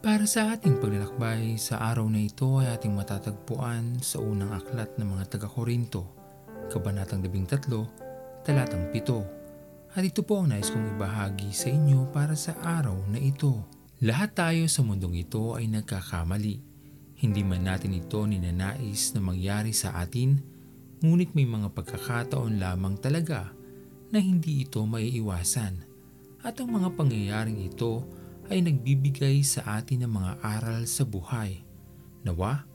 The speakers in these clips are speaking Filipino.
Para sa ating paglalakbay, sa araw na ito ay ating matatagpuan sa unang aklat ng mga taga-Korinto, Kabanatang 13, Talatang 7. At ito po ang nais kong ibahagi sa inyo para sa araw na ito. Lahat tayo sa mundong ito ay nagkakamali. Hindi man natin ito ninanais na mangyari sa atin, ngunit may mga pagkakataon lamang talaga na hindi ito maiiwasan. At ang mga pangyayaring ito ay nagbibigay sa atin ng mga aral sa buhay. Nawa,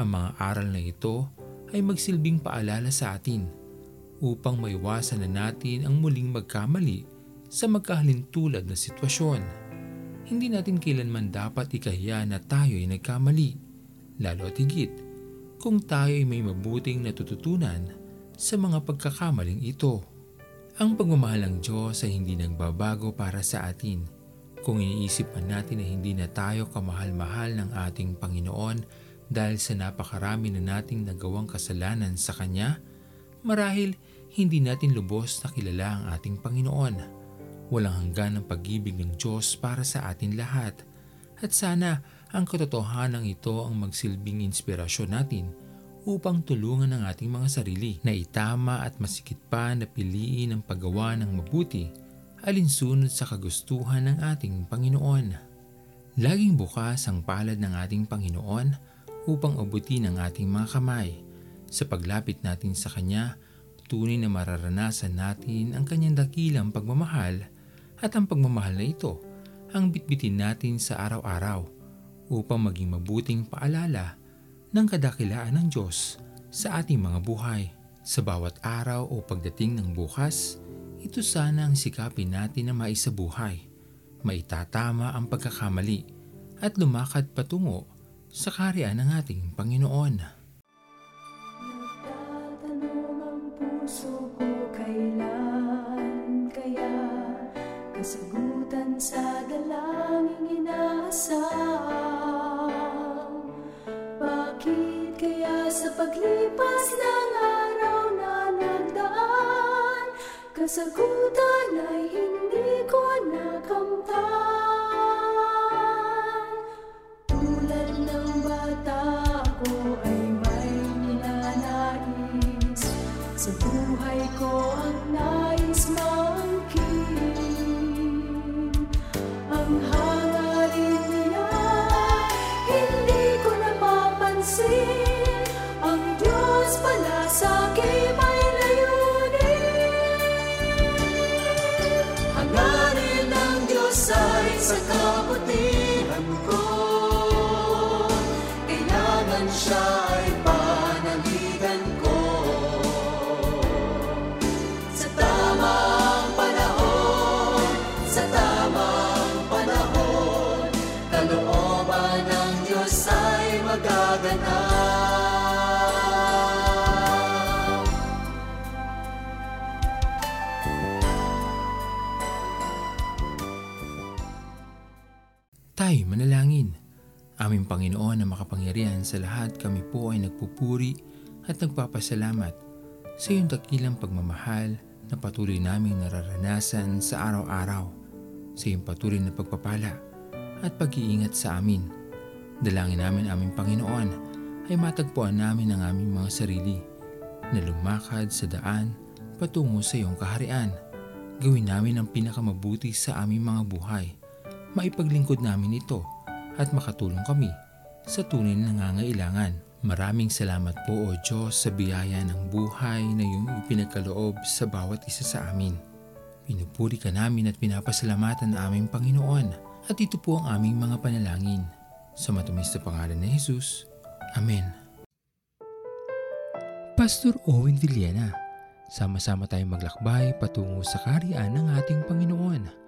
ang mga aral na ito ay magsilbing paalala sa atin upang maiwasan na natin ang muling magkamali sa magkahalintulad na sitwasyon. Hindi natin kailanman dapat ikahiya na tayo ay nagkamali, lalo at higit kung tayo ay may mabuting natututunan sa mga pagkakamaling ito. Ang pagmamahal ng Diyos ay hindi nagbabago para sa atin kung iniisip man natin na hindi na tayo kamahal-mahal ng ating Panginoon dahil sa napakarami na nating nagawang kasalanan sa Kanya, marahil hindi natin lubos na kilala ang ating Panginoon. Walang hanggan ang pag-ibig ng Diyos para sa atin lahat. At sana ang katotohanan ito ang magsilbing inspirasyon natin upang tulungan ang ating mga sarili na itama at masikit pa na piliin ang paggawa ng mabuti alinsunod sa kagustuhan ng ating Panginoon. Laging bukas ang palad ng ating Panginoon upang abutin ang ating mga kamay. Sa paglapit natin sa Kanya, tunay na mararanasan natin ang Kanyang dakilang pagmamahal at ang pagmamahal na ito ang bitbitin natin sa araw-araw upang maging mabuting paalala ng kadakilaan ng Diyos sa ating mga buhay. Sa bawat araw o pagdating ng bukas, ito sana ang sikapin natin na maisabuhay, maitatama ang pagkakamali at lumakad patungo sa kariyan ng ating Panginoon. Kasagutan sa dalangin inaasam. Bakit kaya sa paglipas ng kasagutan ay hindi ko nakamtan. Tulad ng bata ko ay may ninanais. Sa buhay ko ang nais maangkin Ang hangarin niya hindi ko napapansin. Ang Diyos pala sa akin me. Tayo manalangin. Aming Panginoon na makapangyarihan sa lahat, kami po ay nagpupuri at nagpapasalamat sa iyong dakilang pagmamahal na patuloy naming nararanasan sa araw-araw, sa iyong patuloy na pagpapala at pag-iingat sa amin. Dalangin namin aming Panginoon ay matagpuan namin ang aming mga sarili na lumakad sa daan patungo sa iyong kaharian. Gawin namin ang pinakamabuti sa aming mga buhay maipaglingkod namin ito at makatulong kami sa tunay na nangangailangan. Maraming salamat po o Diyos sa biyaya ng buhay na iyong ipinagkaloob sa bawat isa sa amin. Pinupuri ka namin at pinapasalamatan ang aming Panginoon at ito po ang aming mga panalangin. Sa matamis na pangalan ni Jesus. Amen. Pastor Owen Villena, sama-sama tayong maglakbay patungo sa kariyan ng ating Panginoon